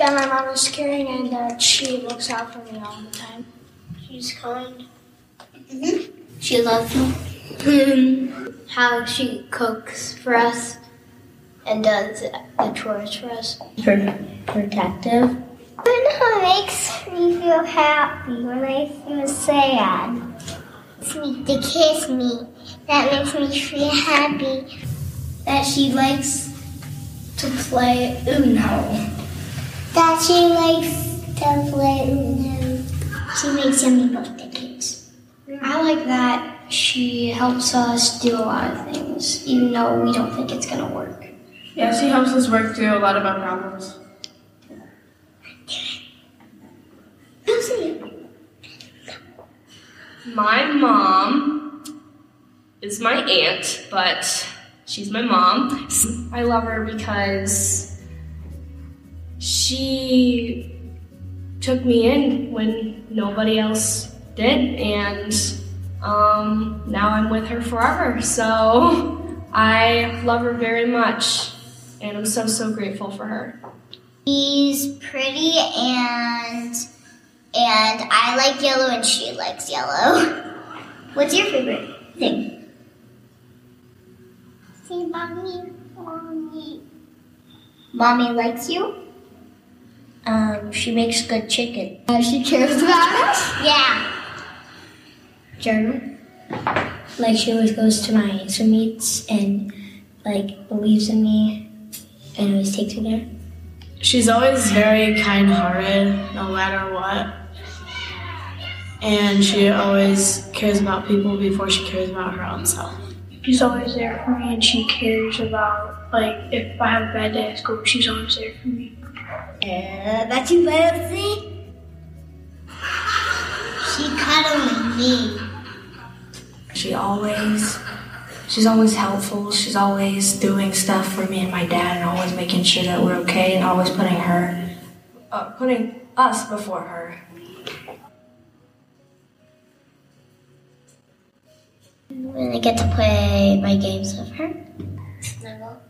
that my mom is caring and that she looks out for me all the time. She's kind. Mm-hmm. She loves me. How she cooks for us and does the chores for us. Protective. When makes me feel happy, when I feel sad. It's me to kiss me. That makes me feel happy. That she likes to play Uno. That she likes to play Uno. She makes yummy birthday cakes. I like that she helps us do a lot of things, even though we don't think it's going to work. Yeah, she helps us work through a lot of our problems. My mom is my aunt, but she's my mom. I love her because she took me in when nobody else did, and um, now I'm with her forever. So I love her very much, and I'm so, so grateful for her. She's pretty and and I like yellow and she likes yellow. What's your favorite thing? See, mommy, mommy. Mommy likes you. Um, she makes good chicken. Uh, she cares about us. Yeah. Journal. Like she always goes to my swim meets and like believes in me and always takes me there. She's always very kind hearted, no matter what. And she always cares about people before she cares about her own self. She's always there for me and she cares about, like, if I have a bad day at school, she's always there for me. Uh, that's you, fancy. She cuddled with me. She always, she's always helpful. She's always doing stuff for me and my dad, and always making sure that we're okay, and always putting her, uh, putting us before her. When I get to play my games with her. Snuggle.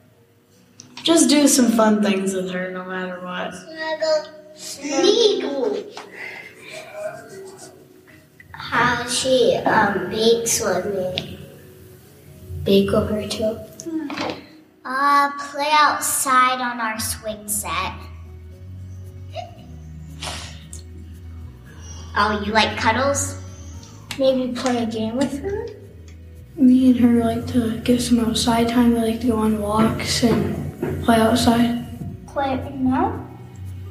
Just do some fun things with her no matter what. Snuggle. Snuggle. How she um, bakes with me. Bake with her too. Uh, play outside on our swing set. Oh, you like cuddles? Maybe play a game with her? Me and her like to get some outside time. We like to go on walks and play outside. Play no?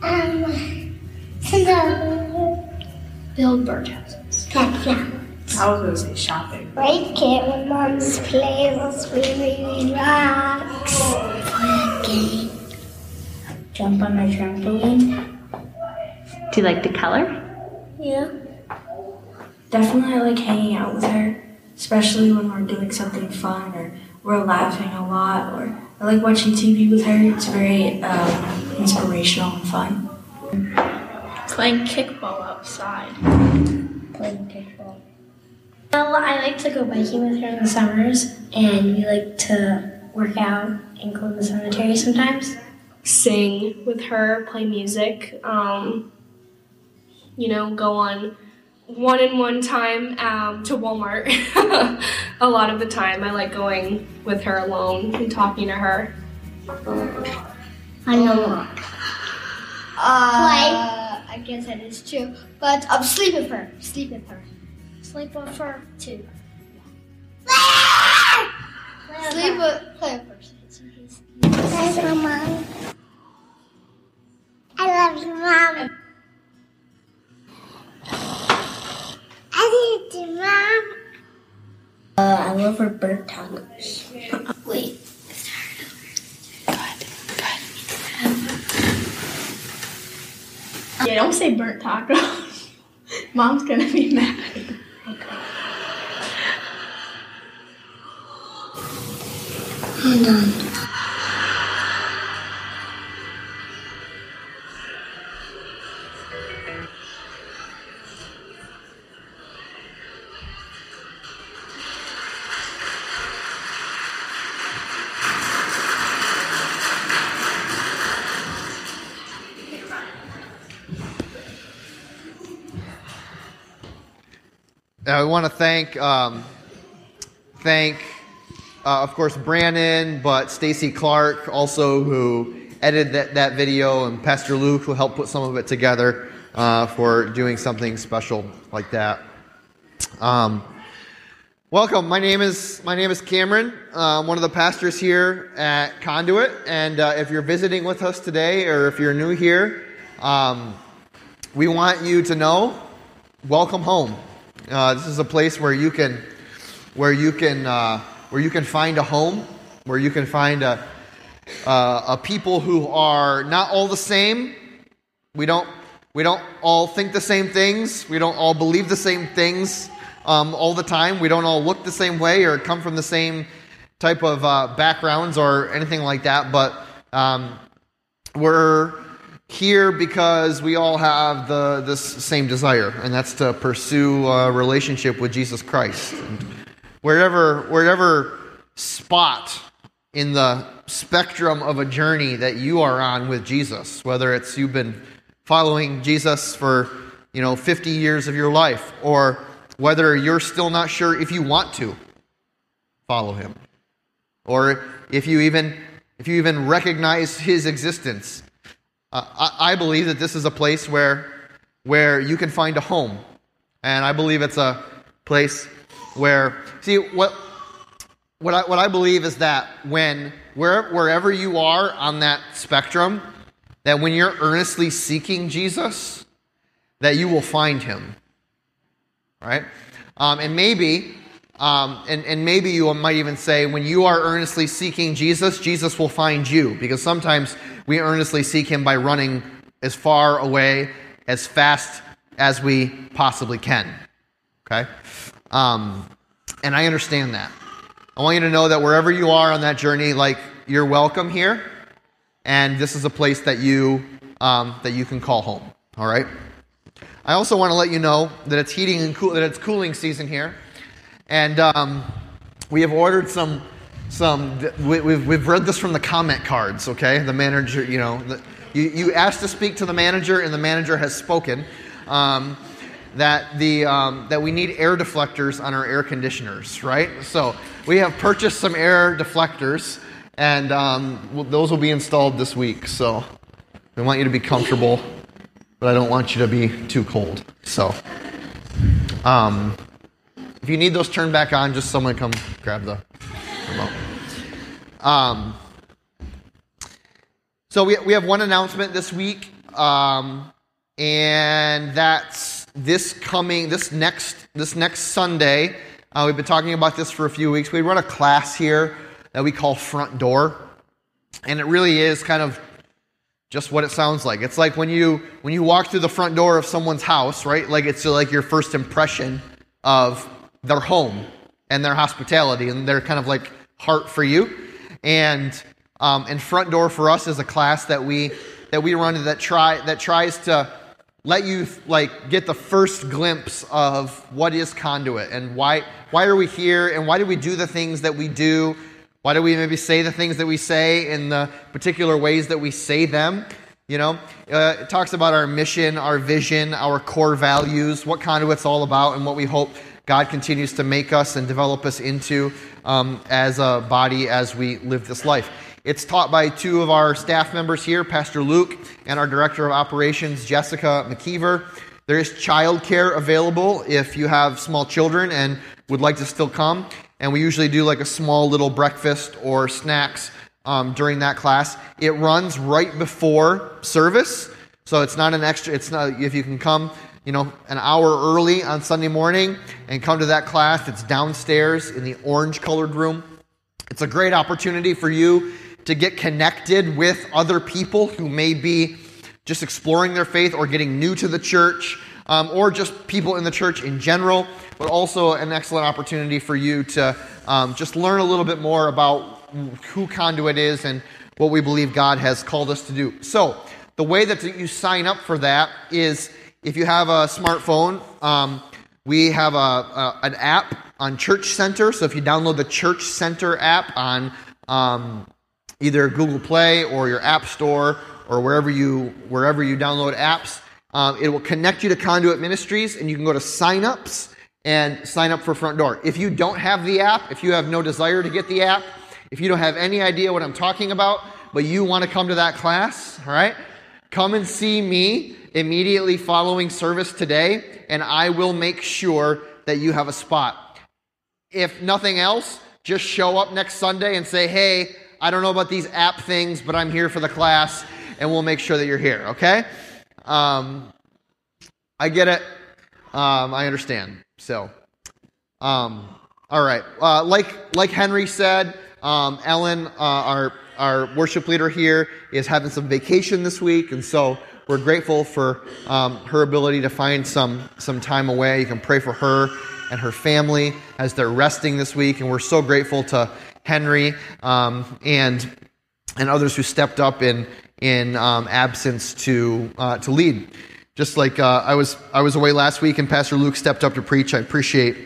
Um, Snuggle. Build birdhouses. Yeah, yeah. I was gonna say shopping. Right, kid, when mom's playing, let's really relax. Play a game. Jump on my trampoline. Do you like the color? Yeah. Definitely, I like hanging out with her, especially when we're doing something fun or we're laughing a lot. Or I like watching TV with her. It's very um, inspirational and fun. Playing kickball outside. Playing kickball. Well, I like to go biking with her in the summers, and we like to work out and go to the cemetery sometimes. Sing with her, play music, um, you know, go on one and one time um, to Walmart. a lot of the time, I like going with her alone and talking to her. I know. Uh, I guess that is true. But um, sleep with her. Sleep with her. Sleep with her too. Sleep with play with her. Thanks, Mama. I love you, Mom. I love you, Mom. Uh, I love her bird tacos. Wait. Yeah, don't say burnt tacos. Mom's gonna be mad. Hold on. To thank um, thank uh, of course Brandon, but Stacy Clark also who edited that, that video, and Pastor Luke who helped put some of it together uh, for doing something special like that. Um, welcome. My name is my name is Cameron. Uh, I'm one of the pastors here at Conduit, and uh, if you're visiting with us today, or if you're new here, um, we want you to know, welcome home. Uh, this is a place where you can where you can uh, where you can find a home, where you can find a uh, a people who are not all the same. We don't we don't all think the same things. We don't all believe the same things um, all the time. We don't all look the same way or come from the same type of uh, backgrounds or anything like that. But um, we're here because we all have the this same desire, and that's to pursue a relationship with Jesus Christ. And wherever wherever spot in the spectrum of a journey that you are on with Jesus, whether it's you've been following Jesus for, you know, 50 years of your life or whether you're still not sure if you want to follow him or if you even if you even recognize his existence. Uh, I, I believe that this is a place where where you can find a home. And I believe it's a place where see what what I, what I believe is that when where, wherever you are on that spectrum, that when you're earnestly seeking Jesus, that you will find him. Right? Um, and maybe, um, and, and maybe you might even say, when you are earnestly seeking Jesus, Jesus will find you. Because sometimes we earnestly seek him by running as far away, as fast as we possibly can. Okay? Um, and I understand that. I want you to know that wherever you are on that journey, like you're welcome here, and this is a place that you um, that you can call home. All right. I also want to let you know that it's heating and cool that it's cooling season here, and um, we have ordered some some. We, we've we've read this from the comment cards. Okay, the manager. You know, the, you you asked to speak to the manager, and the manager has spoken. Um, that the um, that we need air deflectors on our air conditioners, right? So we have purchased some air deflectors, and um, those will be installed this week. So we want you to be comfortable, but I don't want you to be too cold. So um, if you need those turned back on, just someone come grab the remote. Um, so we, we have one announcement this week, um, and that's this coming this next this next Sunday. Uh, we've been talking about this for a few weeks. We run a class here that we call Front Door, and it really is kind of just what it sounds like. It's like when you when you walk through the front door of someone's house, right? Like it's like your first impression of their home and their hospitality and their kind of like heart for you. And um, and Front Door for us is a class that we that we run that try that tries to let you like get the first glimpse of what is conduit and why why are we here and why do we do the things that we do? Why do we maybe say the things that we say in the particular ways that we say them? You know uh, it talks about our mission our vision our core values what conduit's all about and what we hope god continues to make us and develop us into um, as a body as we live this life it's taught by two of our staff members here, Pastor Luke and our Director of Operations, Jessica McKeever. There is childcare available if you have small children and would like to still come. And we usually do like a small little breakfast or snacks um, during that class. It runs right before service, so it's not an extra. It's not if you can come, you know, an hour early on Sunday morning and come to that class. It's downstairs in the orange colored room. It's a great opportunity for you to get connected with other people who may be just exploring their faith or getting new to the church, um, or just people in the church in general, but also an excellent opportunity for you to um, just learn a little bit more about who Conduit is and what we believe God has called us to do. So, the way that you sign up for that is if you have a smartphone, um, we have a, a, an app on Church Center. So, if you download the Church Center app on um, either Google Play or your App Store or wherever you wherever you download apps. Um, it will connect you to Conduit Ministries, and you can go to signups, and sign up for Front Door. If you don't have the app, if you have no desire to get the app, if you don't have any idea what I'm talking about, but you want to come to that class, all right, come and see me immediately following service today, and I will make sure that you have a spot. If nothing else, just show up next Sunday and say, hey, I don't know about these app things, but I'm here for the class, and we'll make sure that you're here, okay? Um, I get it. Um, I understand. So, um, all right. Uh, like like Henry said, um, Ellen, uh, our our worship leader here, is having some vacation this week, and so we're grateful for um, her ability to find some some time away. You can pray for her and her family as they're resting this week, and we're so grateful to Henry um, and and others who stepped up in in um, absence to uh, to lead. Just like uh, I was I was away last week, and Pastor Luke stepped up to preach. I appreciate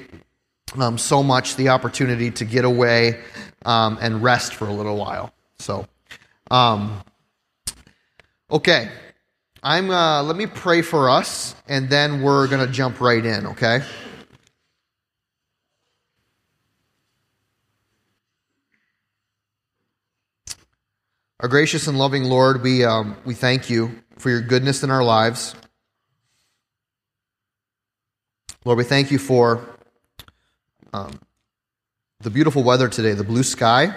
um, so much the opportunity to get away um, and rest for a little while. So, um, okay, I'm. Uh, let me pray for us, and then we're gonna jump right in. Okay. Our gracious and loving Lord, we, um, we thank you for your goodness in our lives. Lord, we thank you for um, the beautiful weather today, the blue sky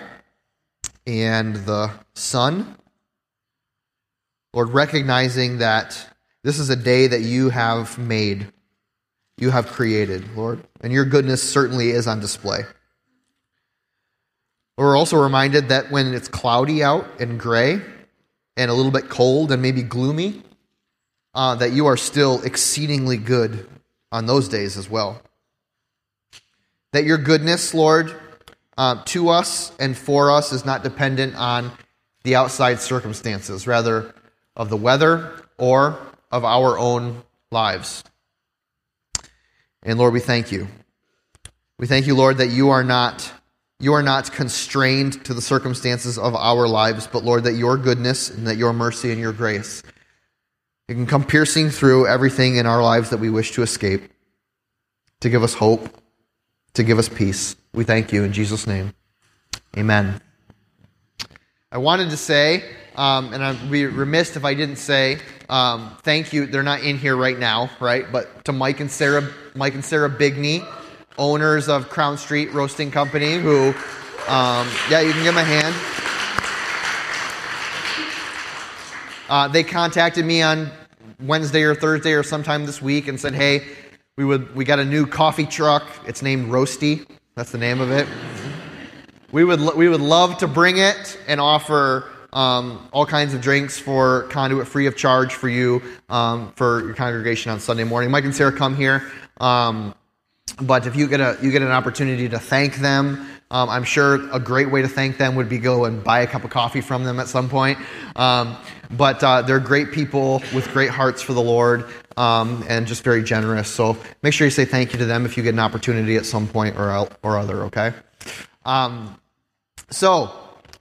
and the sun. Lord, recognizing that this is a day that you have made, you have created, Lord, and your goodness certainly is on display. We're also reminded that when it's cloudy out and gray and a little bit cold and maybe gloomy, uh, that you are still exceedingly good on those days as well. That your goodness, Lord, uh, to us and for us is not dependent on the outside circumstances, rather, of the weather or of our own lives. And Lord, we thank you. We thank you, Lord, that you are not you are not constrained to the circumstances of our lives, but Lord, that your goodness and that your mercy and your grace it can come piercing through everything in our lives that we wish to escape, to give us hope, to give us peace. We thank you in Jesus' name. Amen. I wanted to say, um, and I'd be remiss if I didn't say, um, thank you. They're not in here right now, right? But to Mike and Sarah, Mike and Sarah Bigney owners of Crown Street Roasting Company, who, um, yeah, you can give them a hand. Uh, they contacted me on Wednesday or Thursday or sometime this week and said, "Hey, we would we got a new coffee truck. It's named Roasty. That's the name of it. We would we would love to bring it and offer." Um, all kinds of drinks for conduit free of charge for you um, for your congregation on Sunday morning. Mike and Sarah come here. Um, but if you get a you get an opportunity to thank them, um, I'm sure a great way to thank them would be go and buy a cup of coffee from them at some point. Um, but uh, they're great people with great hearts for the Lord um, and just very generous. So make sure you say thank you to them if you get an opportunity at some point or or other. Okay. Um, so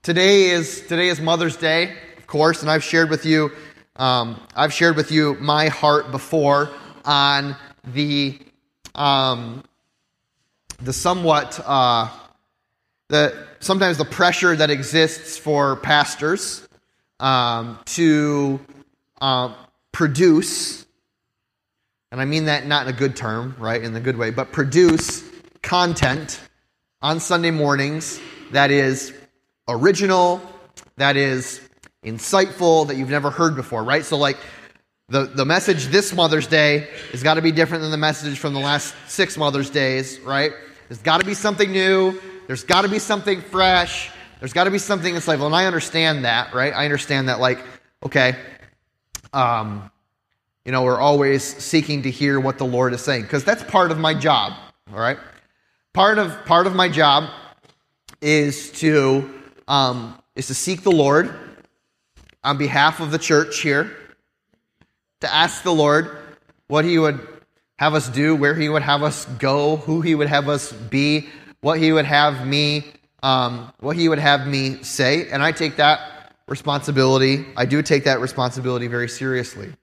today is today is Mother's Day, of course, and I've shared with you um, I've shared with you my heart before on the um, the somewhat uh, the sometimes the pressure that exists for pastors um, to uh, produce, and I mean that not in a good term, right, in the good way, but produce content on Sunday mornings that is original, that is insightful, that you've never heard before, right? So, like, the, the message this Mother's Day has got to be different than the message from the last six Mother's Days, right? There's got to be something new. There's got to be something fresh. There's got to be something insightful. And I understand that, right? I understand that, like, okay, um, you know, we're always seeking to hear what the Lord is saying because that's part of my job, all right? Part of, part of my job is to, um, is to seek the Lord on behalf of the church here to ask the Lord what He would have us do, where He would have us go, who He would have us be, what He would have me, um, what He would have me say. And I take that responsibility, I do take that responsibility very seriously.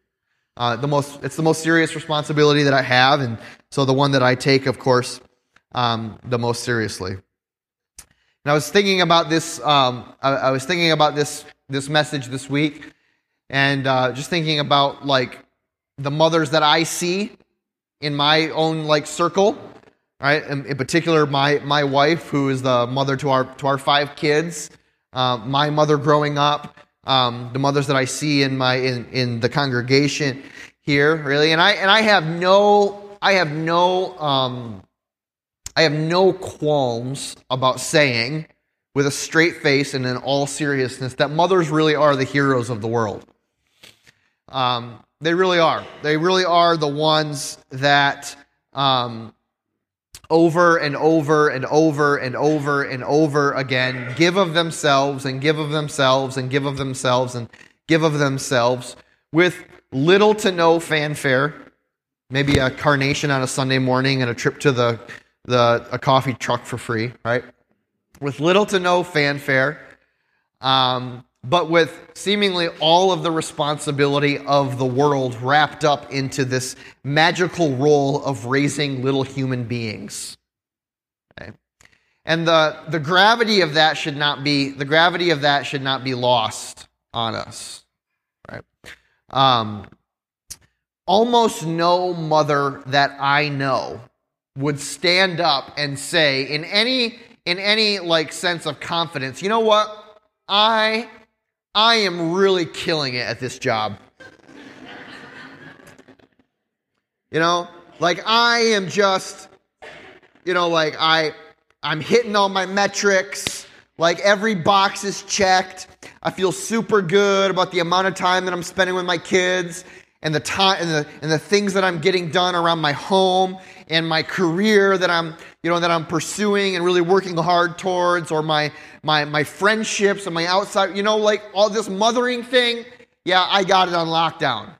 uh, the most it's the most serious responsibility that I have, and so the one that I take, of course, um, the most seriously. And I was thinking about this. Um, I, I, was thinking about this this message this week, and uh, just thinking about like the mothers that I see in my own like circle, right? In, particular, my my wife, who is the mother to our to our five kids, uh, my mother growing up, um, the mothers that I see in my in, in the congregation here, really, and I and I have no I have no um, I have no qualms about saying with a straight face and in all seriousness that mothers really are the heroes of the world. Um, they really are. They really are the ones that um, over and over and over and over and over again give of themselves and give of themselves and give of themselves and give of themselves with little to no fanfare. Maybe a carnation on a Sunday morning and a trip to the, the a coffee truck for free, right? With little to no fanfare. Um, but with seemingly all of the responsibility of the world wrapped up into this magical role of raising little human beings. Okay. And the, the gravity of that should not be the gravity of that should not be lost on us. Right? Um, almost no mother that I know would stand up and say in any in any like sense of confidence, you know what? I I am really killing it at this job. you know, like I am just, you know, like I, I'm hitting all my metrics. Like every box is checked. I feel super good about the amount of time that I'm spending with my kids and the time and the, and the things that I'm getting done around my home and my career that I'm, you know, that I'm pursuing and really working hard towards, or my my my friendships and my outside, you know, like all this mothering thing. Yeah, I got it on lockdown.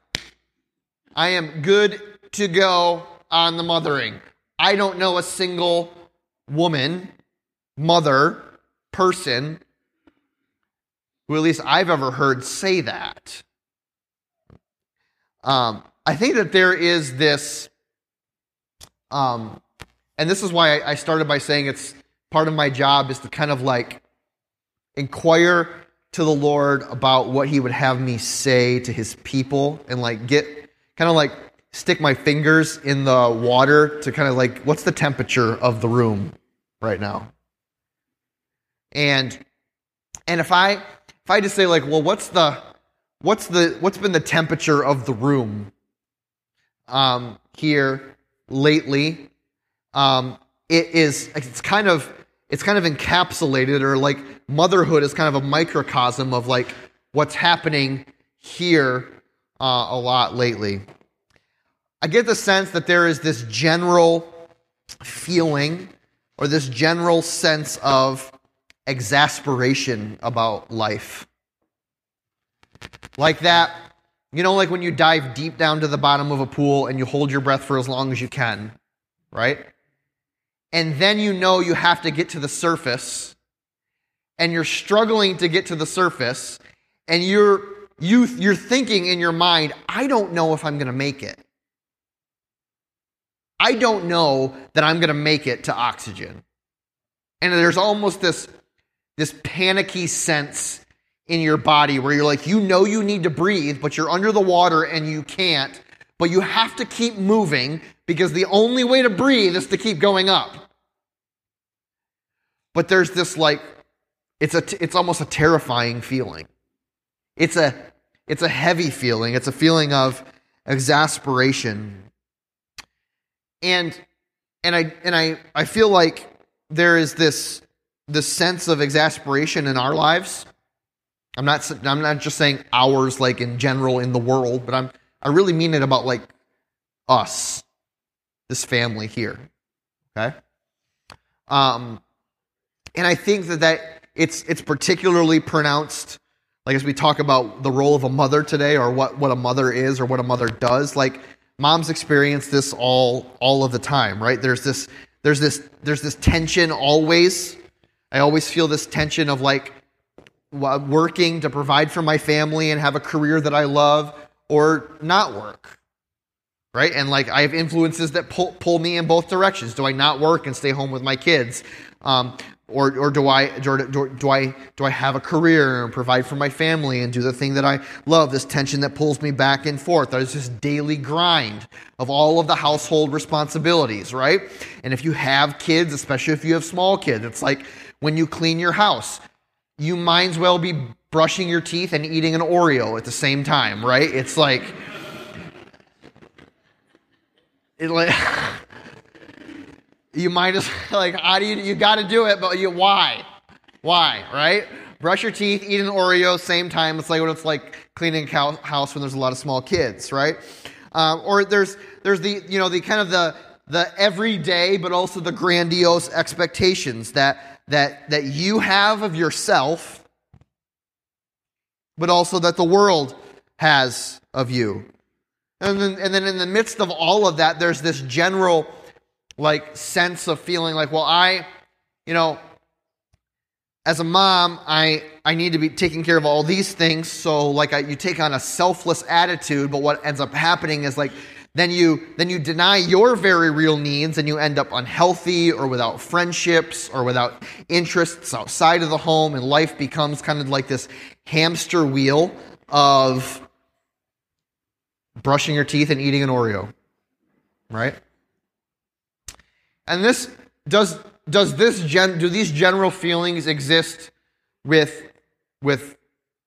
I am good to go on the mothering. I don't know a single woman, mother, person who at least I've ever heard say that. Um, I think that there is this um, and this is why I started by saying it's part of my job is to kind of like inquire to the Lord about what He would have me say to His people and like get kind of like stick my fingers in the water to kind of like what's the temperature of the room right now? And and if i if i just say like well what's the what's the what's been the temperature of the room um here lately. Um, it is it's kind of it's kind of encapsulated or like motherhood is kind of a microcosm of like what's happening here uh, a lot lately. I get the sense that there is this general feeling or this general sense of exasperation about life. Like that you know, like when you dive deep down to the bottom of a pool and you hold your breath for as long as you can, right? And then you know you have to get to the surface and you're struggling to get to the surface and you're you, you're thinking in your mind, I don't know if I'm going to make it. I don't know that I'm going to make it to oxygen. And there's almost this, this panicky sense in your body where you're like, you know you need to breathe, but you're under the water and you can't, but you have to keep moving because the only way to breathe is to keep going up. But there's this like, it's a, it's almost a terrifying feeling. It's a, it's a heavy feeling. It's a feeling of exasperation. And, and I, and I, I feel like there is this, this sense of exasperation in our lives I'm not I'm not just saying ours like in general in the world, but I'm I really mean it about like us, this family here. Okay? Um and I think that that it's it's particularly pronounced like as we talk about the role of a mother today or what what a mother is or what a mother does, like moms experience this all all of the time, right? There's this there's this there's this tension always. I always feel this tension of like working to provide for my family and have a career that I love, or not work? Right? And like I have influences that pull, pull me in both directions. Do I not work and stay home with my kids? Um, or, or do I do, do, do I do I have a career and provide for my family and do the thing that I love? This tension that pulls me back and forth. There's this daily grind of all of the household responsibilities, right? And if you have kids, especially if you have small kids, it's like when you clean your house, you might as well be brushing your teeth and eating an Oreo at the same time, right? It's like it like you might as like how do you you got to do it, but you why, why, right? Brush your teeth, eat an Oreo, same time. It's like what it's like cleaning a house when there's a lot of small kids, right? Um, or there's there's the you know the kind of the the everyday, but also the grandiose expectations that that that you have of yourself, but also that the world has of you. And then, and then in the midst of all of that, there's this general like sense of feeling like, well, I, you know, as a mom, I I need to be taking care of all these things. So like I, you take on a selfless attitude, but what ends up happening is like then you then you deny your very real needs and you end up unhealthy or without friendships or without interests outside of the home and life becomes kind of like this hamster wheel of brushing your teeth and eating an Oreo. Right? And this does does this gen, do these general feelings exist with with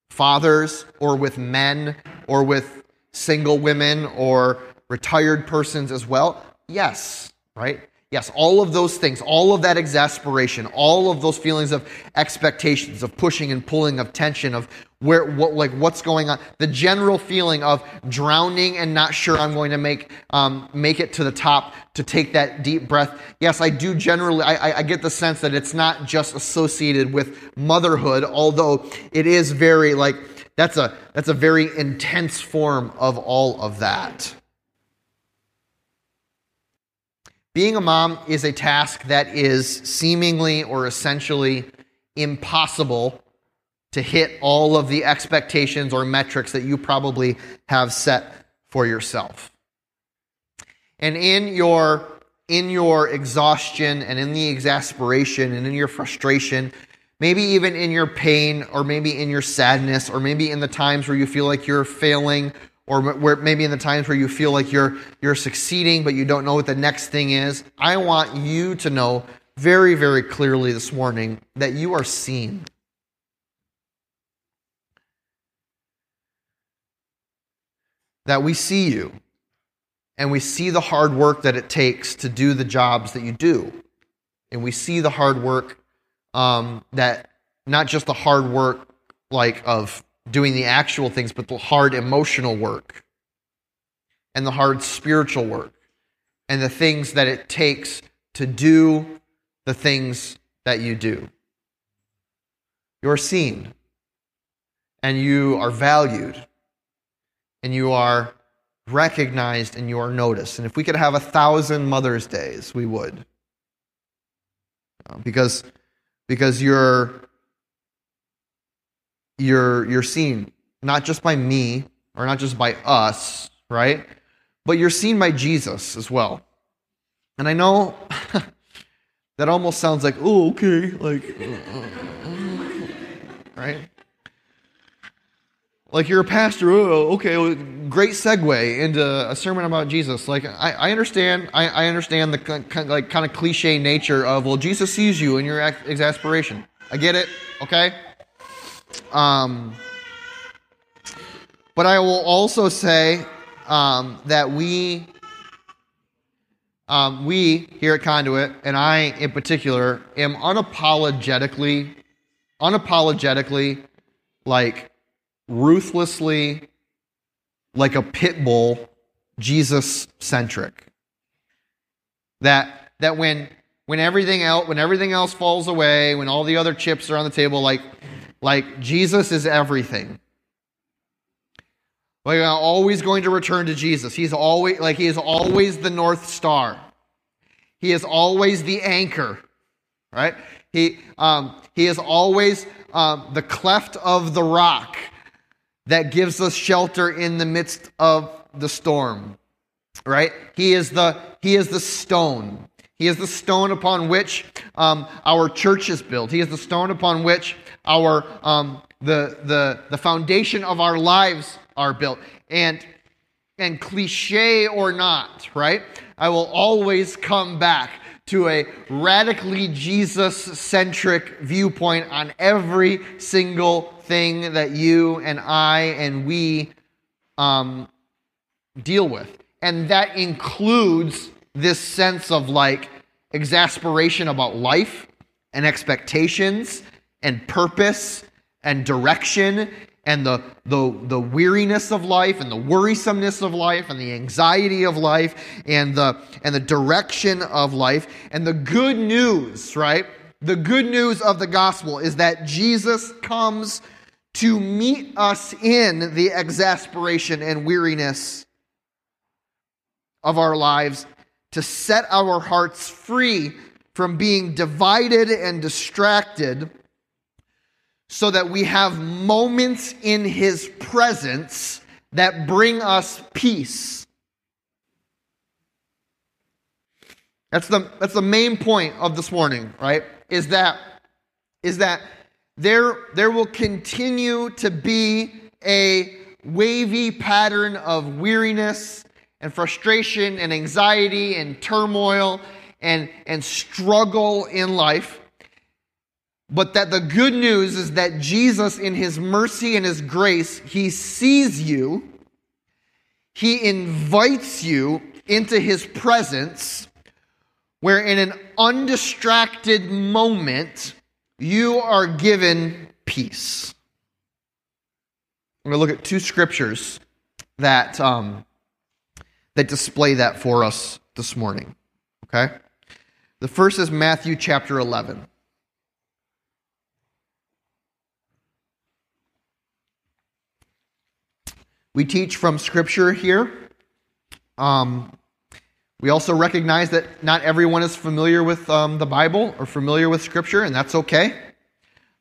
fathers or with men or with single women or retired persons as well? Yes, right? Yes, all of those things, all of that exasperation, all of those feelings of expectations, of pushing and pulling, of tension, of where, what, like what's going on, the general feeling of drowning and not sure I'm going to make, um, make it to the top to take that deep breath. Yes, I do generally, I, I get the sense that it's not just associated with motherhood, although it is very like, that's a, that's a very intense form of all of that. Being a mom is a task that is seemingly or essentially impossible to hit all of the expectations or metrics that you probably have set for yourself. And in your in your exhaustion and in the exasperation and in your frustration, maybe even in your pain or maybe in your sadness or maybe in the times where you feel like you're failing or where maybe in the times where you feel like you're you're succeeding but you don't know what the next thing is i want you to know very very clearly this morning that you are seen. That we see you and we see the hard work that it takes to do the jobs that you do. And we see the hard work um, that not just the hard work like of doing the actual things, but the hard emotional work and the hard spiritual work and the things that it takes to do the things that you do. You're seen and you are valued and you are recognized and you are noticed. And if we could have a thousand Mother's Days, we would. Uh, because, because you're you're you're seen not just by me or not just by us, right? But you're seen by Jesus as well. And I know that almost sounds like, oh, okay, like, right? Like you're a pastor, oh, okay, great segue into a sermon about Jesus. Like I, I understand, I, I, understand the kind like kind of cliche nature of, well, Jesus sees you in your exasperation. I get it, okay? Um, but I will also say um, that we, um, we here at Conduit, and I in particular, am unapologetically, unapologetically, like ruthlessly, like a pit bull, Jesus centric. That that when when everything else when everything else falls away, when all the other chips are on the table, like like Jesus is everything. Like I'm always going to return to Jesus. He's always like he is always the north star. He is always the anchor, right? He um, he is always um, the cleft of the rock that gives us shelter in the midst of the storm. Right? He is the he is the stone. He is the stone upon which um, our church is built. He is the stone upon which our um, the the the foundation of our lives are built. And and cliche or not, right? I will always come back to a radically Jesus centric viewpoint on every single thing that you and I and we um, deal with. And that includes this sense of like exasperation about life and expectations and purpose and direction and the, the, the weariness of life and the worrisomeness of life and the anxiety of life and the, and the direction of life. And the good news, right? The good news of the gospel is that Jesus comes to meet us in the exasperation and weariness of our lives, to set our hearts free from being divided and distracted so that we have moments in His presence that bring us peace. That's the, that's the main point of this morning, right? Is that, is that there, there will continue to be a wavy pattern of weariness and frustration and anxiety and turmoil and, and struggle in life. But that the good news is that Jesus, in his mercy and his grace, he sees you, he invites you into his presence, where in an undistracted moment, you are given peace. I'm going to look at two scriptures that, um, that display that for us this morning. Okay? The first is Matthew chapter 11. We teach from Scripture here. Um, we also recognize that not everyone is familiar with um, the Bible or familiar with Scripture, and that's okay.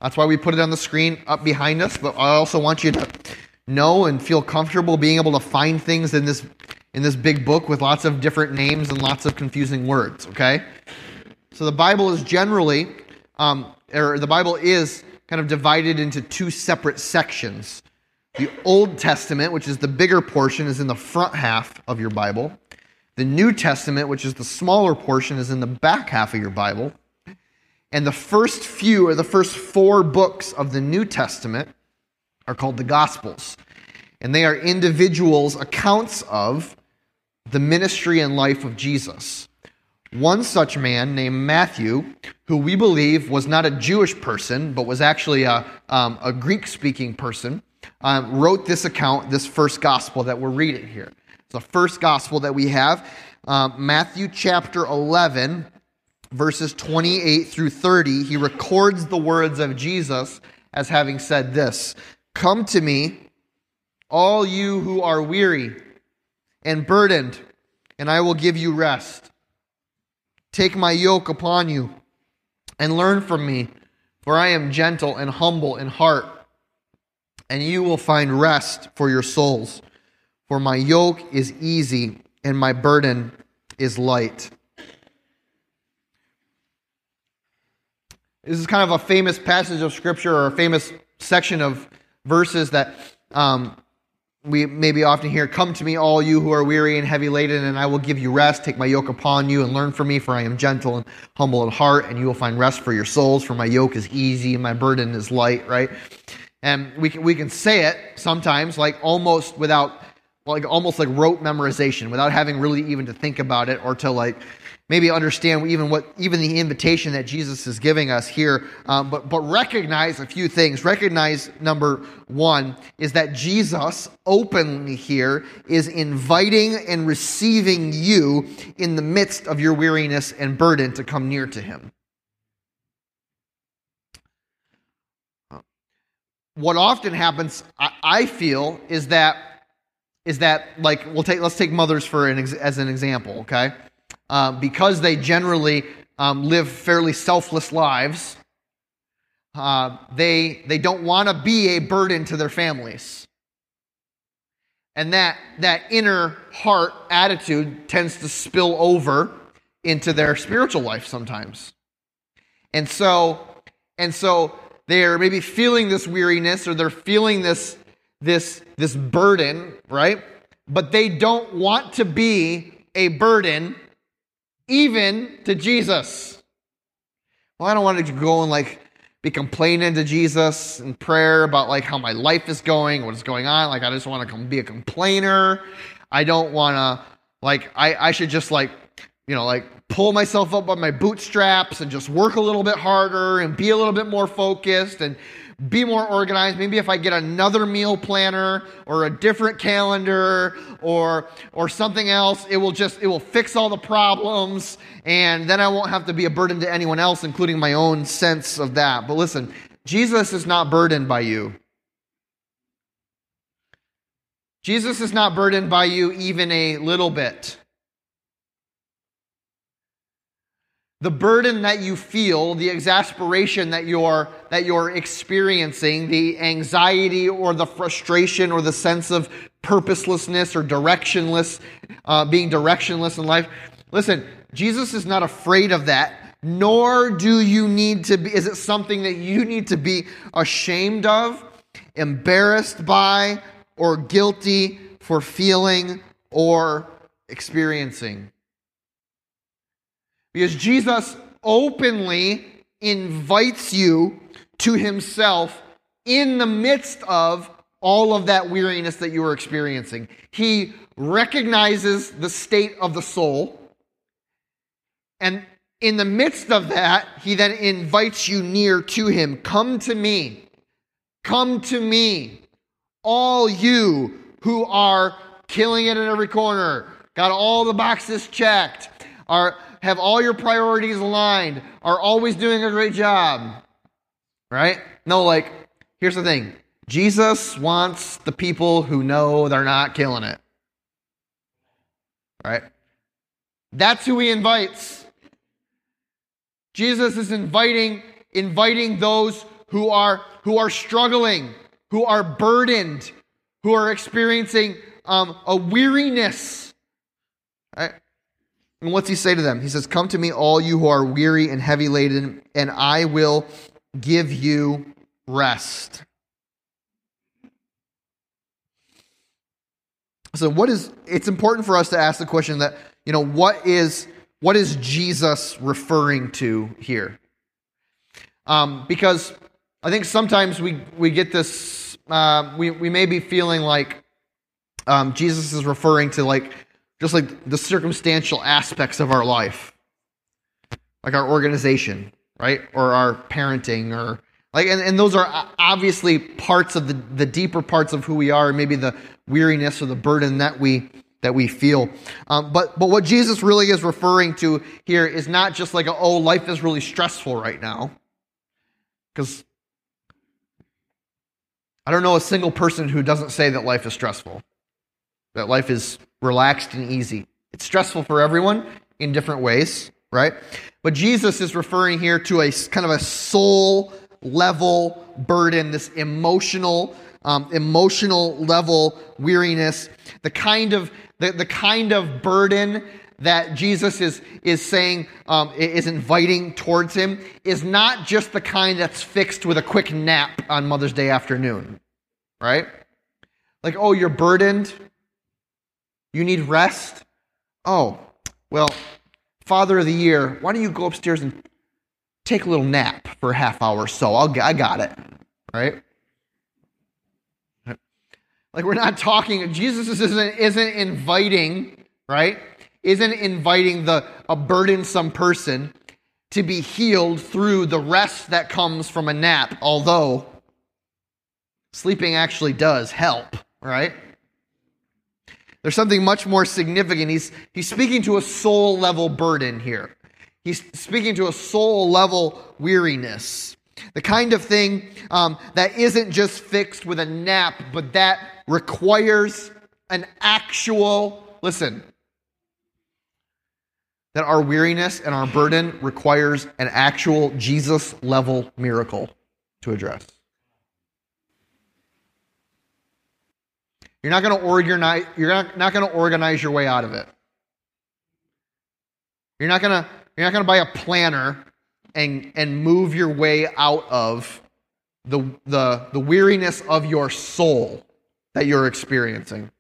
That's why we put it on the screen up behind us. But I also want you to know and feel comfortable being able to find things in this in this big book with lots of different names and lots of confusing words. Okay, so the Bible is generally, um, or the Bible is kind of divided into two separate sections. The Old Testament, which is the bigger portion, is in the front half of your Bible. The New Testament, which is the smaller portion, is in the back half of your Bible. And the first few, or the first four books of the New Testament, are called the Gospels. And they are individuals' accounts of the ministry and life of Jesus. One such man named Matthew, who we believe was not a Jewish person, but was actually a, um, a Greek speaking person, um, wrote this account, this first gospel that we're reading here. It's the first gospel that we have, um, Matthew chapter 11, verses 28 through 30. He records the words of Jesus as having said this Come to me, all you who are weary and burdened, and I will give you rest. Take my yoke upon you and learn from me, for I am gentle and humble in heart and you will find rest for your souls. For my yoke is easy and my burden is light. This is kind of a famous passage of scripture or a famous section of verses that um, we maybe often hear Come to me, all you who are weary and heavy laden, and I will give you rest. Take my yoke upon you and learn from me, for I am gentle and humble in heart, and you will find rest for your souls. For my yoke is easy and my burden is light, right? And we can, we can say it sometimes like almost without, like almost like rote memorization, without having really even to think about it or to like maybe understand even what even the invitation that Jesus is giving us here. Um, but but recognize a few things. Recognize number one is that Jesus openly here is inviting and receiving you in the midst of your weariness and burden to come near to Him. What often happens, I feel, is that is that like we'll take let's take mothers for an as an example, okay? Uh, because they generally um, live fairly selfless lives, uh, they they don't want to be a burden to their families, And that, that inner heart attitude tends to spill over into their spiritual life sometimes. And so, and so they're maybe feeling this weariness or they're feeling this, this, this burden, right? But they don't want to be a burden even to Jesus. Well, I don't want to go and like be complaining to Jesus in prayer about like how my life is going, what's going on. Like I just want to be a complainer. I don't want to like I I should just like you know like pull myself up by my bootstraps and just work a little bit harder and be a little bit more focused and be more organized. Maybe if I get another meal planner or a different calendar or or something else, it will just it will fix all the problems and then I won't have to be a burden to anyone else including my own sense of that. But listen, Jesus is not burdened by you. Jesus is not burdened by you even a little bit. The burden that you feel, the exasperation that you're, that you're experiencing, the anxiety or the frustration or the sense of purposelessness or directionless, uh, being directionless in life. Listen, Jesus is not afraid of that, nor do you need to be, is it something that you need to be ashamed of, embarrassed by, or guilty for feeling or experiencing. Because Jesus openly invites you to himself in the midst of all of that weariness that you are experiencing. He recognizes the state of the soul. And in the midst of that, he then invites you near to him. Come to me. Come to me. All you who are killing it in every corner, got all the boxes checked, are have all your priorities aligned, are always doing a great job. Right? No, like, here's the thing Jesus wants the people who know they're not killing it. Right? That's who he invites. Jesus is inviting inviting those who are who are struggling, who are burdened, who are experiencing um, a weariness. Right? And what's he say to them? He says, Come to me, all you who are weary and heavy laden, and I will give you rest. So what is it's important for us to ask the question that, you know, what is what is Jesus referring to here? Um, because I think sometimes we, we get this, uh, we, we may be feeling like um, Jesus is referring to like just like the circumstantial aspects of our life, like our organization, right? Or our parenting, or like, and, and those are obviously parts of the, the deeper parts of who we are, maybe the weariness or the burden that we that we feel. Um, but but what Jesus really is referring to here is not just like a, oh life is really stressful right now, because I don't know a single person who doesn't say that life is stressful that life is relaxed and easy. It's stressful for everyone in different ways, right? But Jesus is referring here to a kind of a soul level burden, this emotional, um, emotional level weariness, the kind of the, the kind of burden that Jesus is is saying um, is inviting towards him is not just the kind that's fixed with a quick nap on Mother's Day afternoon, right? Like, oh, you're burdened. You need rest? Oh, well, Father of the Year, why don't you go upstairs and take a little nap for a half hour or so? I'll, I got it, right? Like we're not talking. Jesus isn't isn't inviting, right? Isn't inviting the a burdensome person to be healed through the rest that comes from a nap. Although sleeping actually does help, right? There's something much more significant. He's, he's speaking to a soul level burden here. He's speaking to a soul level weariness. The kind of thing um, that isn't just fixed with a nap, but that requires an actual, listen, that our weariness and our burden requires an actual Jesus level miracle to address. You're not going to organize you're not, not going to organize your way out of it. You're not going to you're not going to buy a planner and and move your way out of the the the weariness of your soul that you're experiencing.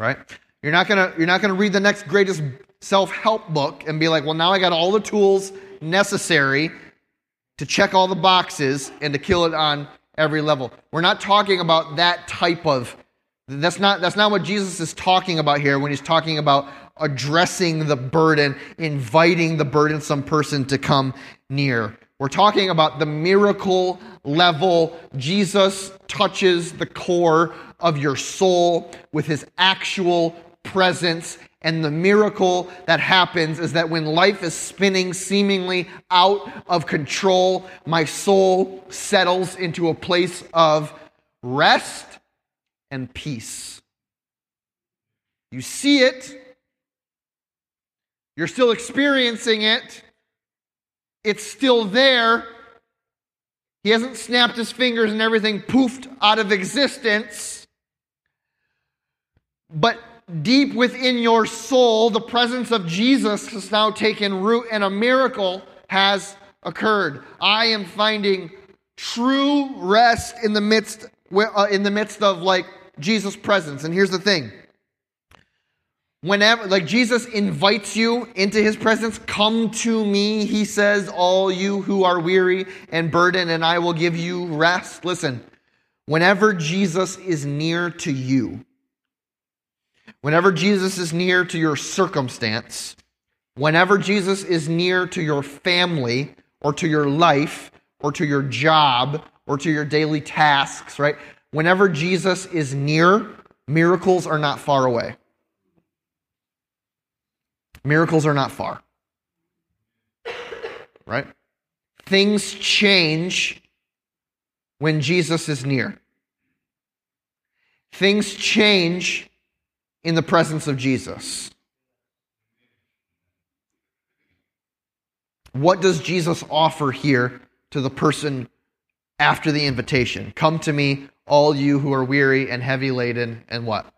Right? You're not to you're not to read the next greatest self-help book and be like, "Well, now I got all the tools necessary to check all the boxes and to kill it on every level." We're not talking about that type of that's not that's not what Jesus is talking about here when he's talking about addressing the burden, inviting the burdensome person to come near. We're talking about the miracle level. Jesus touches the core of your soul with his actual presence. And the miracle that happens is that when life is spinning seemingly out of control, my soul settles into a place of rest and peace. You see it, you're still experiencing it, it's still there. He hasn't snapped his fingers and everything poofed out of existence. But deep within your soul, the presence of Jesus has now taken root and a miracle has occurred. I am finding true rest in the midst uh, in the midst of like Jesus' presence. And here's the thing. Whenever, like Jesus invites you into his presence, come to me, he says, all you who are weary and burdened, and I will give you rest. Listen, whenever Jesus is near to you, whenever Jesus is near to your circumstance, whenever Jesus is near to your family or to your life or to your job or to your daily tasks, right? Whenever Jesus is near, miracles are not far away. Miracles are not far. Right? Things change when Jesus is near. Things change in the presence of Jesus. What does Jesus offer here to the person after the invitation? Come to me, all you who are weary and heavy laden, and what?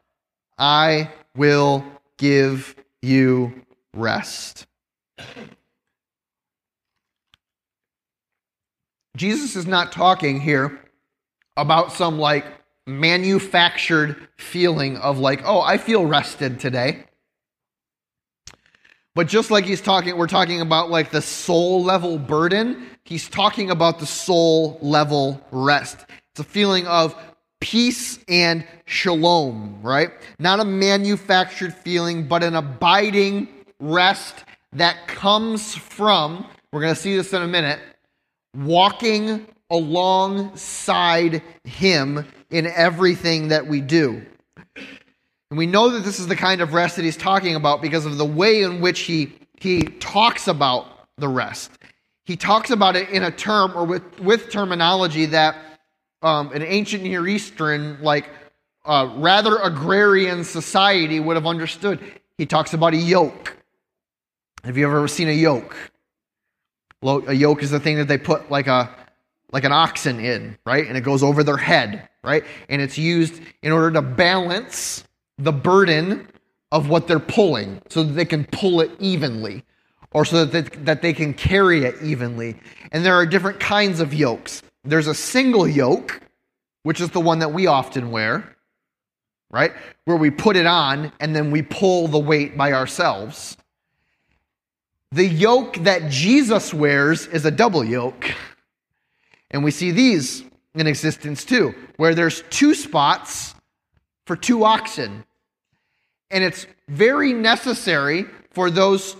I will give you rest. Jesus is not talking here about some like manufactured feeling of like, oh, I feel rested today. But just like he's talking, we're talking about like the soul level burden, he's talking about the soul level rest. It's a feeling of peace and shalom, right? Not a manufactured feeling, but an abiding rest that comes from, we're going to see this in a minute, walking alongside Him in everything that we do. And we know that this is the kind of rest that he's talking about because of the way in which he, he talks about the rest. He talks about it in a term or with, with terminology that um, an ancient Near Eastern, like uh, rather agrarian society would have understood. He talks about a yoke. Have you ever seen a yoke? A yoke is the thing that they put like a like an oxen in, right? And it goes over their head, right? And it's used in order to balance the burden of what they're pulling so that they can pull it evenly or so that they, that they can carry it evenly. And there are different kinds of yokes. There's a single yoke, which is the one that we often wear, right? Where we put it on and then we pull the weight by ourselves. The yoke that Jesus wears is a double yoke. And we see these in existence too, where there's two spots for two oxen. And it's very necessary for those,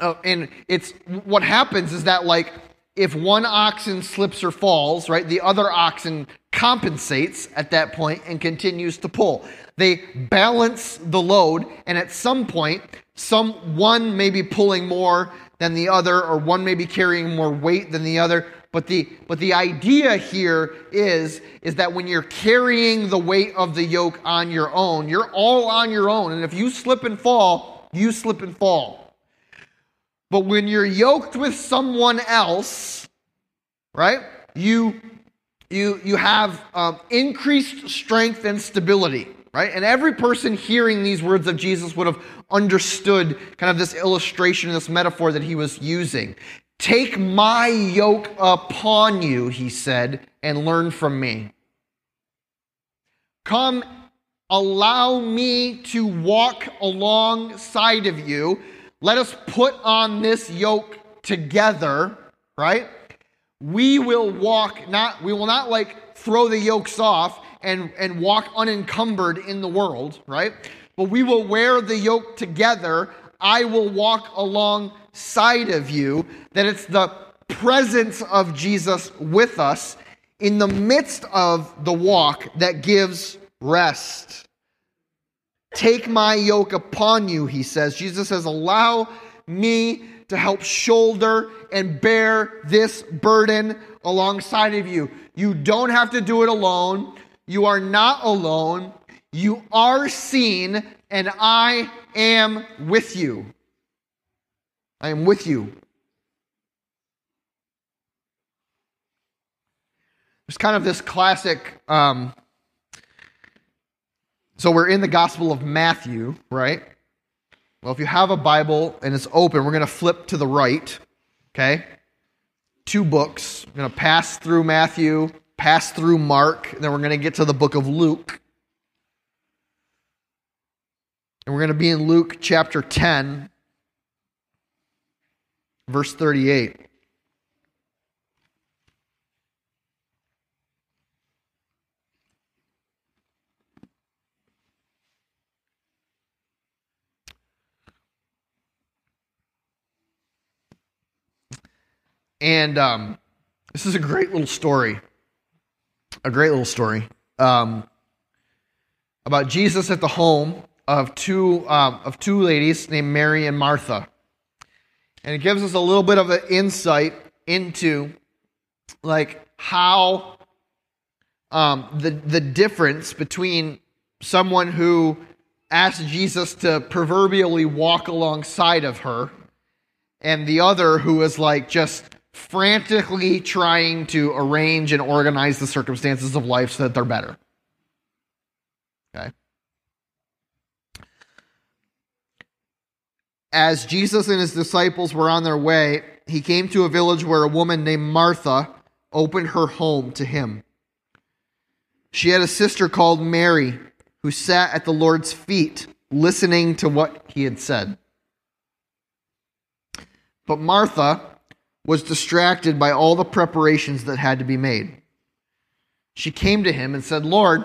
uh, and it's what happens is that, like, if one oxen slips or falls, right, the other oxen compensates at that point and continues to pull. They balance the load, and at some point, some one may be pulling more than the other, or one may be carrying more weight than the other. But the, but the idea here is, is that when you're carrying the weight of the yoke on your own, you're all on your own. And if you slip and fall, you slip and fall. But when you're yoked with someone else, right, you, you, you have um, increased strength and stability, right? And every person hearing these words of Jesus would have understood kind of this illustration, this metaphor that he was using. Take my yoke upon you, he said, and learn from me. Come, allow me to walk alongside of you. Let us put on this yoke together, right? We will walk not we will not like throw the yokes off and and walk unencumbered in the world, right? But we will wear the yoke together. I will walk alongside of you. That it's the presence of Jesus with us in the midst of the walk that gives rest. Take my yoke upon you, he says. Jesus says, Allow me to help shoulder and bear this burden alongside of you. You don't have to do it alone. You are not alone. You are seen, and I am with you. I am with you. There's kind of this classic. Um, so we're in the Gospel of Matthew, right? Well, if you have a Bible and it's open, we're going to flip to the right, okay? Two books. We're going to pass through Matthew, pass through Mark, and then we're going to get to the book of Luke. And we're going to be in Luke chapter 10, verse 38. And um, this is a great little story. A great little story um, about Jesus at the home of two um, of two ladies named Mary and Martha, and it gives us a little bit of an insight into like how um, the the difference between someone who asked Jesus to proverbially walk alongside of her and the other who is like just frantically trying to arrange and organize the circumstances of life so that they're better. As Jesus and his disciples were on their way, he came to a village where a woman named Martha opened her home to him. She had a sister called Mary who sat at the Lord's feet listening to what he had said. But Martha was distracted by all the preparations that had to be made. She came to him and said, Lord,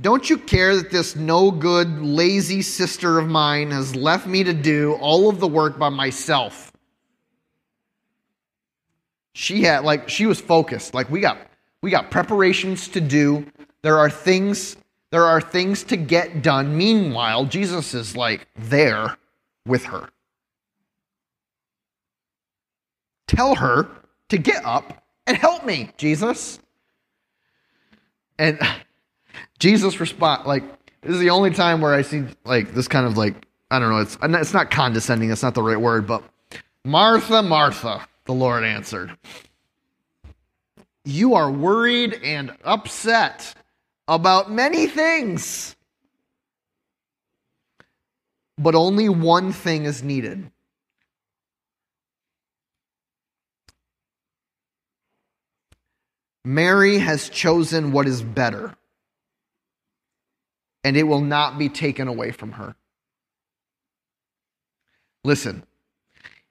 don't you care that this no good, lazy sister of mine has left me to do all of the work by myself? She had like she was focused. Like we got we got preparations to do. There are things there are things to get done. Meanwhile, Jesus is like there with her. Tell her to get up and help me, Jesus. And Jesus respond like this is the only time where I see like this kind of like I don't know, it's it's not condescending, it's not the right word, but Martha, Martha, the Lord answered. You are worried and upset about many things. But only one thing is needed. Mary has chosen what is better, and it will not be taken away from her. Listen,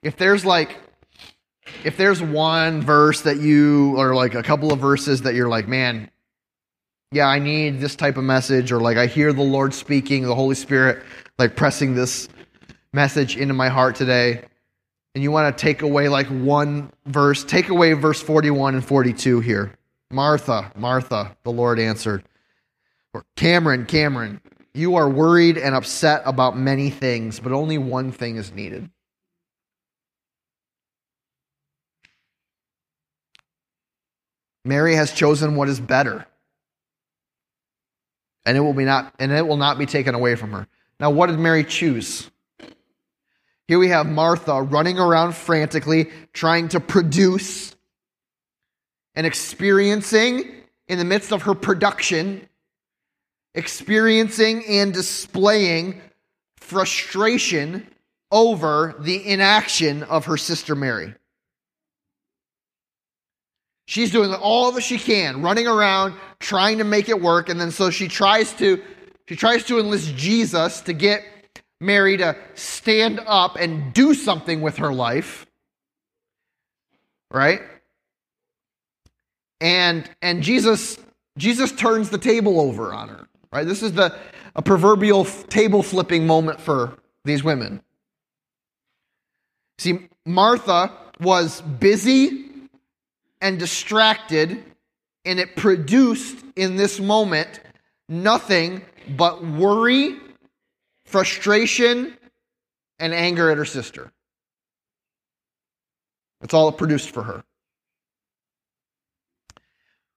if there's like, if there's one verse that you, or like a couple of verses that you're like, man, yeah, I need this type of message, or like I hear the Lord speaking, the Holy Spirit like pressing this message into my heart today, and you want to take away like one verse, take away verse 41 and 42 here. Martha, Martha, the Lord answered. Or Cameron, Cameron, you are worried and upset about many things, but only one thing is needed. Mary has chosen what is better. And it will be not and it will not be taken away from her. Now what did Mary choose? Here we have Martha running around frantically trying to produce and experiencing in the midst of her production, experiencing and displaying frustration over the inaction of her sister Mary. She's doing all that she can, running around trying to make it work, and then so she tries to she tries to enlist Jesus to get Mary to stand up and do something with her life. Right? And and Jesus Jesus turns the table over on her. Right? This is the a proverbial table flipping moment for these women. See, Martha was busy and distracted, and it produced in this moment nothing but worry, frustration, and anger at her sister. That's all it produced for her.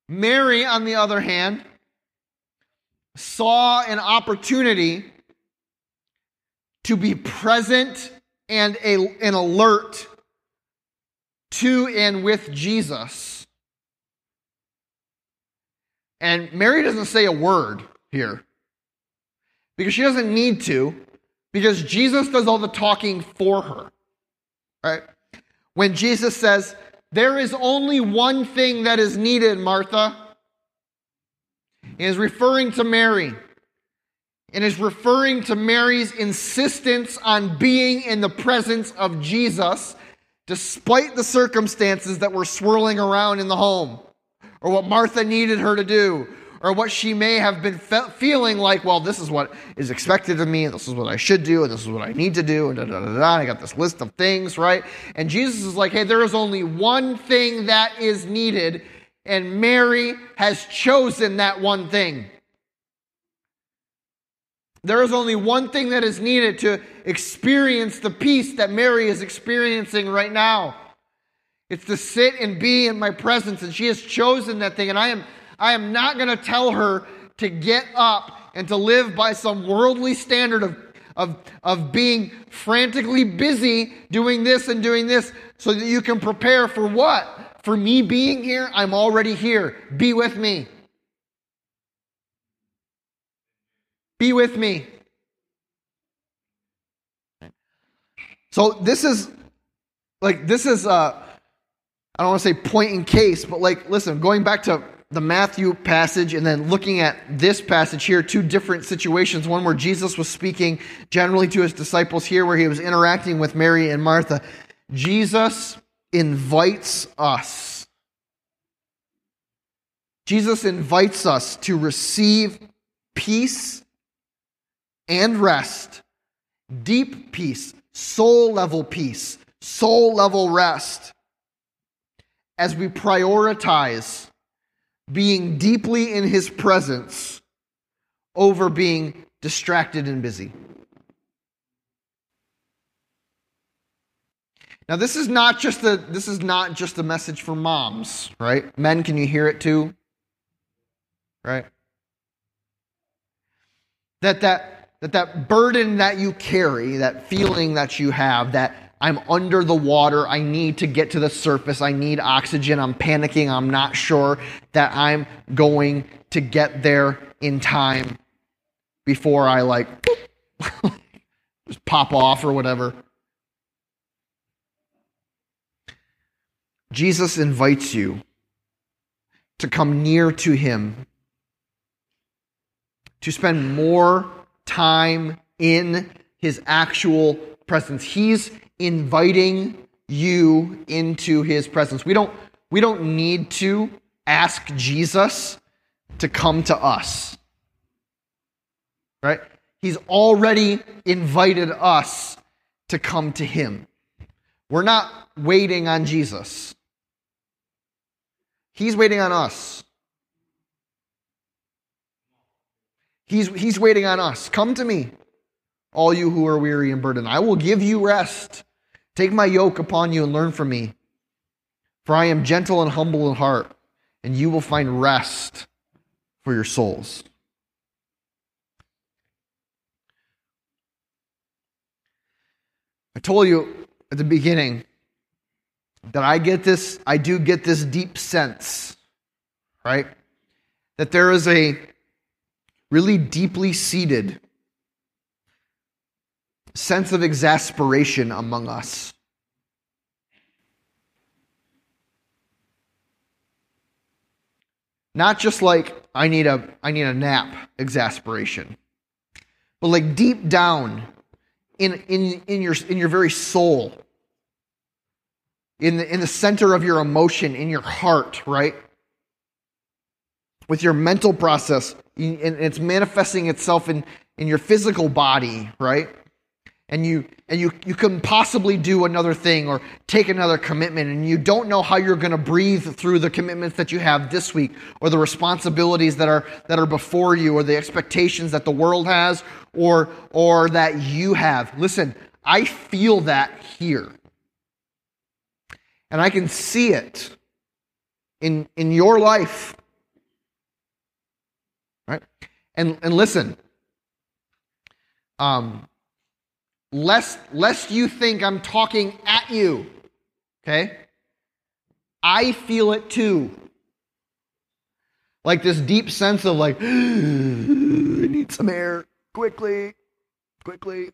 Mary, on the other hand, saw an opportunity to be present and, a, and alert to and with Jesus. And Mary doesn't say a word here because she doesn't need to, because Jesus does all the talking for her. Right? When Jesus says, There is only one thing that is needed, Martha, is referring to Mary and is referring to Mary's insistence on being in the presence of Jesus despite the circumstances that were swirling around in the home, or what Martha needed her to do, or what she may have been fe- feeling like, well, this is what is expected of me, and this is what I should do, and this is what I need to do, and da da da da. I got this list of things, right? And Jesus is like, hey, there is only one thing that is needed, and Mary has chosen that one thing. There is only one thing that is needed to experience the peace that Mary is experiencing right now. It's to sit and be in my presence, and she has chosen that thing. And I am, I am not going to tell her to get up and to live by some worldly standard of, of, of being frantically busy doing this and doing this so that you can prepare for what? For me being here, I'm already here. Be with me. Be with me. So this is like this is uh I don't want to say point in case, but like listen, going back to the Matthew passage and then looking at this passage here, two different situations. One where Jesus was speaking generally to his disciples, here where he was interacting with Mary and Martha. Jesus invites us. Jesus invites us to receive peace and rest, deep peace, soul level peace, soul level rest, as we prioritize being deeply in His presence over being distracted and busy. Now this is not just a this is not just a message for moms, right? Men, can you hear it too? Right? That that that that burden that you carry, that feeling that you have, that I'm under the water, I need to get to the surface, I need oxygen, I'm panicking, I'm not sure that I'm going to get there in time before I like just pop off or whatever. Jesus invites you to come near to him, to spend more time in his actual presence. He's inviting you into his presence. We don't we don't need to ask Jesus to come to us. Right? He's already invited us to come to him. We're not waiting on Jesus. He's waiting on us. He's, he's waiting on us. Come to me, all you who are weary and burdened. I will give you rest. Take my yoke upon you and learn from me. For I am gentle and humble in heart, and you will find rest for your souls. I told you at the beginning that I get this, I do get this deep sense, right? That there is a really deeply seated sense of exasperation among us. Not just like I need a I need a nap exasperation. But like deep down in in in your in your very soul in the, in the center of your emotion in your heart, right? With your mental process and it's manifesting itself in in your physical body, right? and you and you you couldn't possibly do another thing or take another commitment and you don't know how you're going to breathe through the commitments that you have this week or the responsibilities that are that are before you or the expectations that the world has or or that you have listen i feel that here and i can see it in in your life right and and listen um lest, lest you think I'm talking at you. Okay? I feel it too. Like this deep sense of like, I need some air quickly, quickly.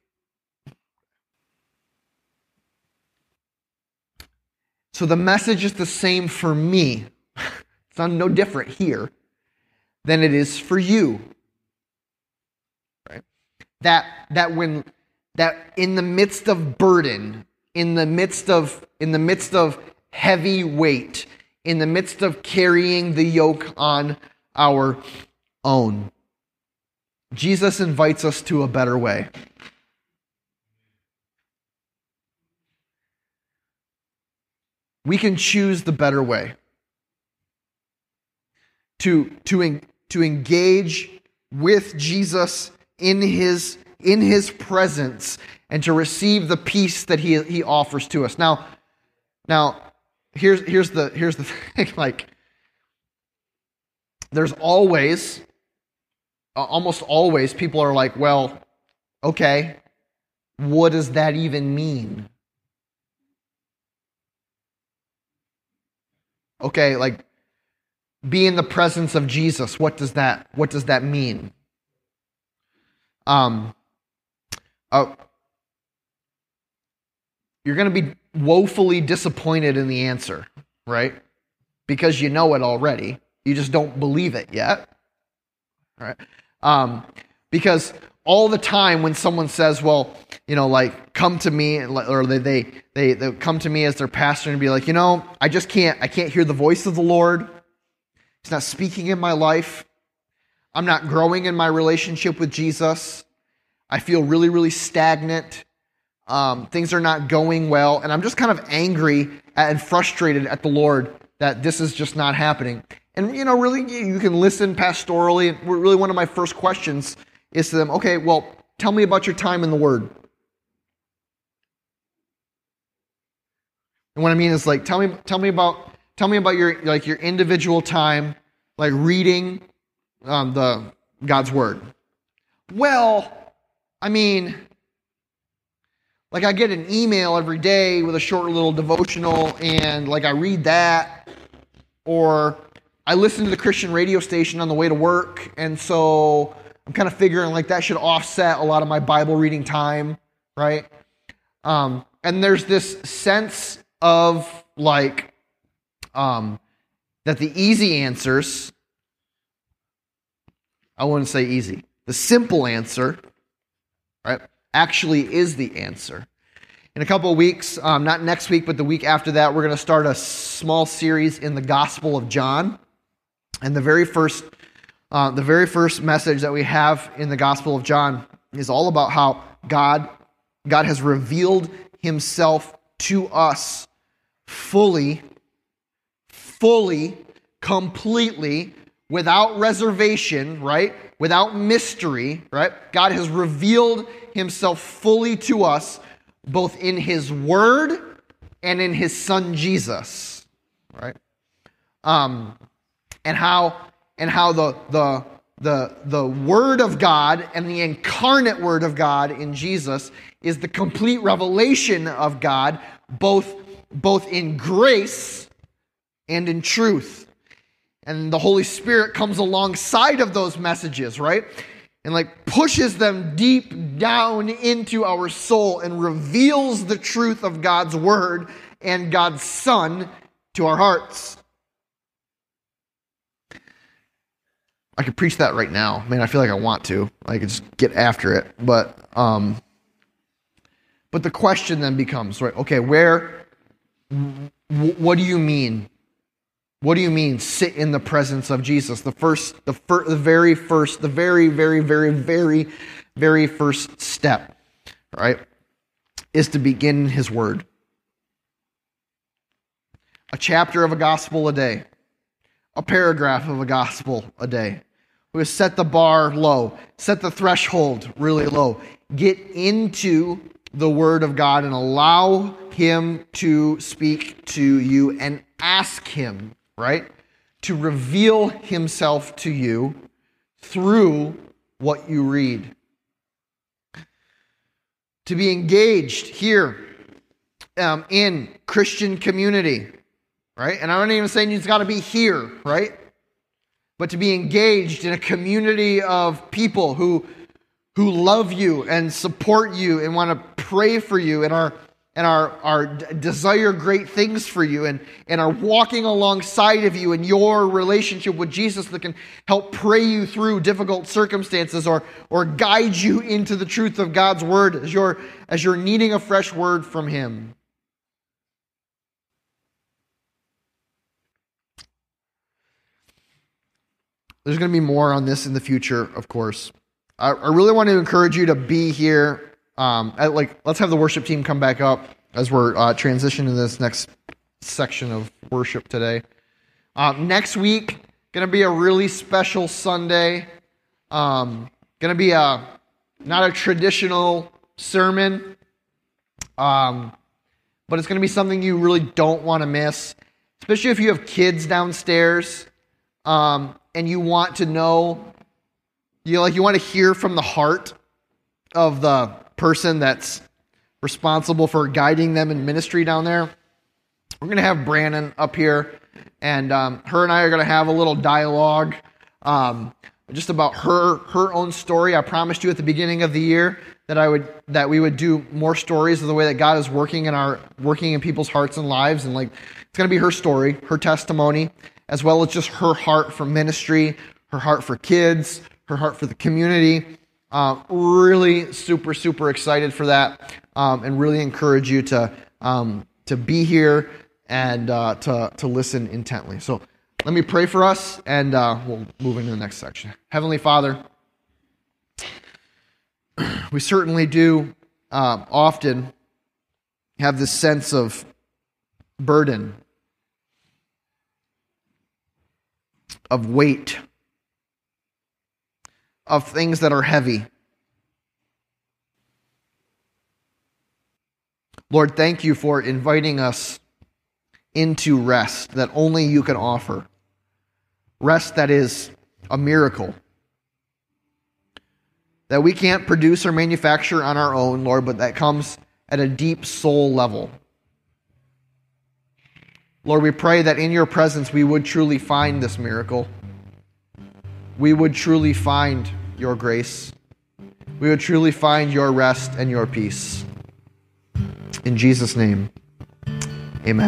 So the message is the same for me. It's not no different here than it is for you. Right? That that when that in the midst of burden, in the midst of in the midst of heavy weight, in the midst of carrying the yoke on our own, Jesus invites us to a better way. We can choose the better way. To, to, to engage with Jesus in his in his presence and to receive the peace that he, he offers to us. Now, now here's, here's, the, here's the thing like, there's always, almost always, people are like, well, okay, what does that even mean? Okay, like be in the presence of Jesus. What does that what does that mean? Um uh, you're going to be woefully disappointed in the answer, right? Because you know it already. You just don't believe it yet, right? Um, because all the time when someone says, well, you know, like, come to me, or they, they, they, they come to me as their pastor and be like, you know, I just can't, I can't hear the voice of the Lord. He's not speaking in my life. I'm not growing in my relationship with Jesus. I feel really, really stagnant. Um, things are not going well. And I'm just kind of angry and frustrated at the Lord that this is just not happening. And, you know, really, you can listen pastorally. And really, one of my first questions is to them, okay, well, tell me about your time in the Word. And what I mean is like, tell me, tell me about, tell me about your like your individual time, like reading um, the God's Word. Well, I mean, like I get an email every day with a short little devotional, and like I read that, or I listen to the Christian radio station on the way to work, and so I'm kind of figuring like that should offset a lot of my Bible reading time, right? Um, and there's this sense of like um, that the easy answers, I wouldn't say easy, the simple answer right? Actually, is the answer. In a couple of weeks, um, not next week, but the week after that, we're going to start a small series in the Gospel of John. And the very first, uh, the very first message that we have in the Gospel of John is all about how God, God has revealed Himself to us fully, fully, completely, without reservation, right? Without mystery, right? God has revealed himself fully to us, both in his word and in his son Jesus, right? Um, and how and how the the the the word of God and the incarnate word of God in Jesus is the complete revelation of God, both both in grace and in truth. And the Holy Spirit comes alongside of those messages, right? And like pushes them deep down into our soul and reveals the truth of God's word and God's Son to our hearts. I could preach that right now. Man, I feel like I want to. I could just get after it. But um but the question then becomes, right, okay, where what do you mean? What do you mean sit in the presence of Jesus? The first the fir- the very first the very very very very very first step, right? Is to begin his word. A chapter of a gospel a day. A paragraph of a gospel a day. We set the bar low, set the threshold really low. Get into the Word of God and allow Him to speak to you and ask Him, right, to reveal Himself to you through what you read. To be engaged here um, in Christian community, right? And I'm not even saying you've got to be here, right? But to be engaged in a community of people who who love you and support you and want to pray for you and are and are, are desire great things for you and, and are walking alongside of you in your relationship with Jesus that can help pray you through difficult circumstances or, or guide you into the truth of God's word as you're, as you're needing a fresh word from Him. There's going to be more on this in the future, of course. I, I really want to encourage you to be here. Um, at, like, let's have the worship team come back up as we're uh, transitioning to this next section of worship today. Um, next week, going to be a really special Sunday. Um, going to be a not a traditional sermon, um, but it's going to be something you really don't want to miss, especially if you have kids downstairs um, and you want to know you like you want to hear from the heart of the person that's responsible for guiding them in ministry down there. We're going to have Brandon up here, and um, her and I are going to have a little dialogue um, just about her her own story. I promised you at the beginning of the year that I would that we would do more stories of the way that God is working in our working in people's hearts and lives, and like it's going to be her story, her testimony, as well as just her heart for ministry, her heart for kids, her heart for the community. Uh, really super, super excited for that um, and really encourage you to, um, to be here and uh, to, to listen intently. So let me pray for us and uh, we'll move into the next section. Heavenly Father, we certainly do uh, often have this sense of burden, of weight of things that are heavy. Lord, thank you for inviting us into rest that only you can offer. Rest that is a miracle. That we can't produce or manufacture on our own, Lord, but that comes at a deep soul level. Lord, we pray that in your presence we would truly find this miracle we would truly find your grace. We would truly find your rest and your peace. In Jesus' name, amen.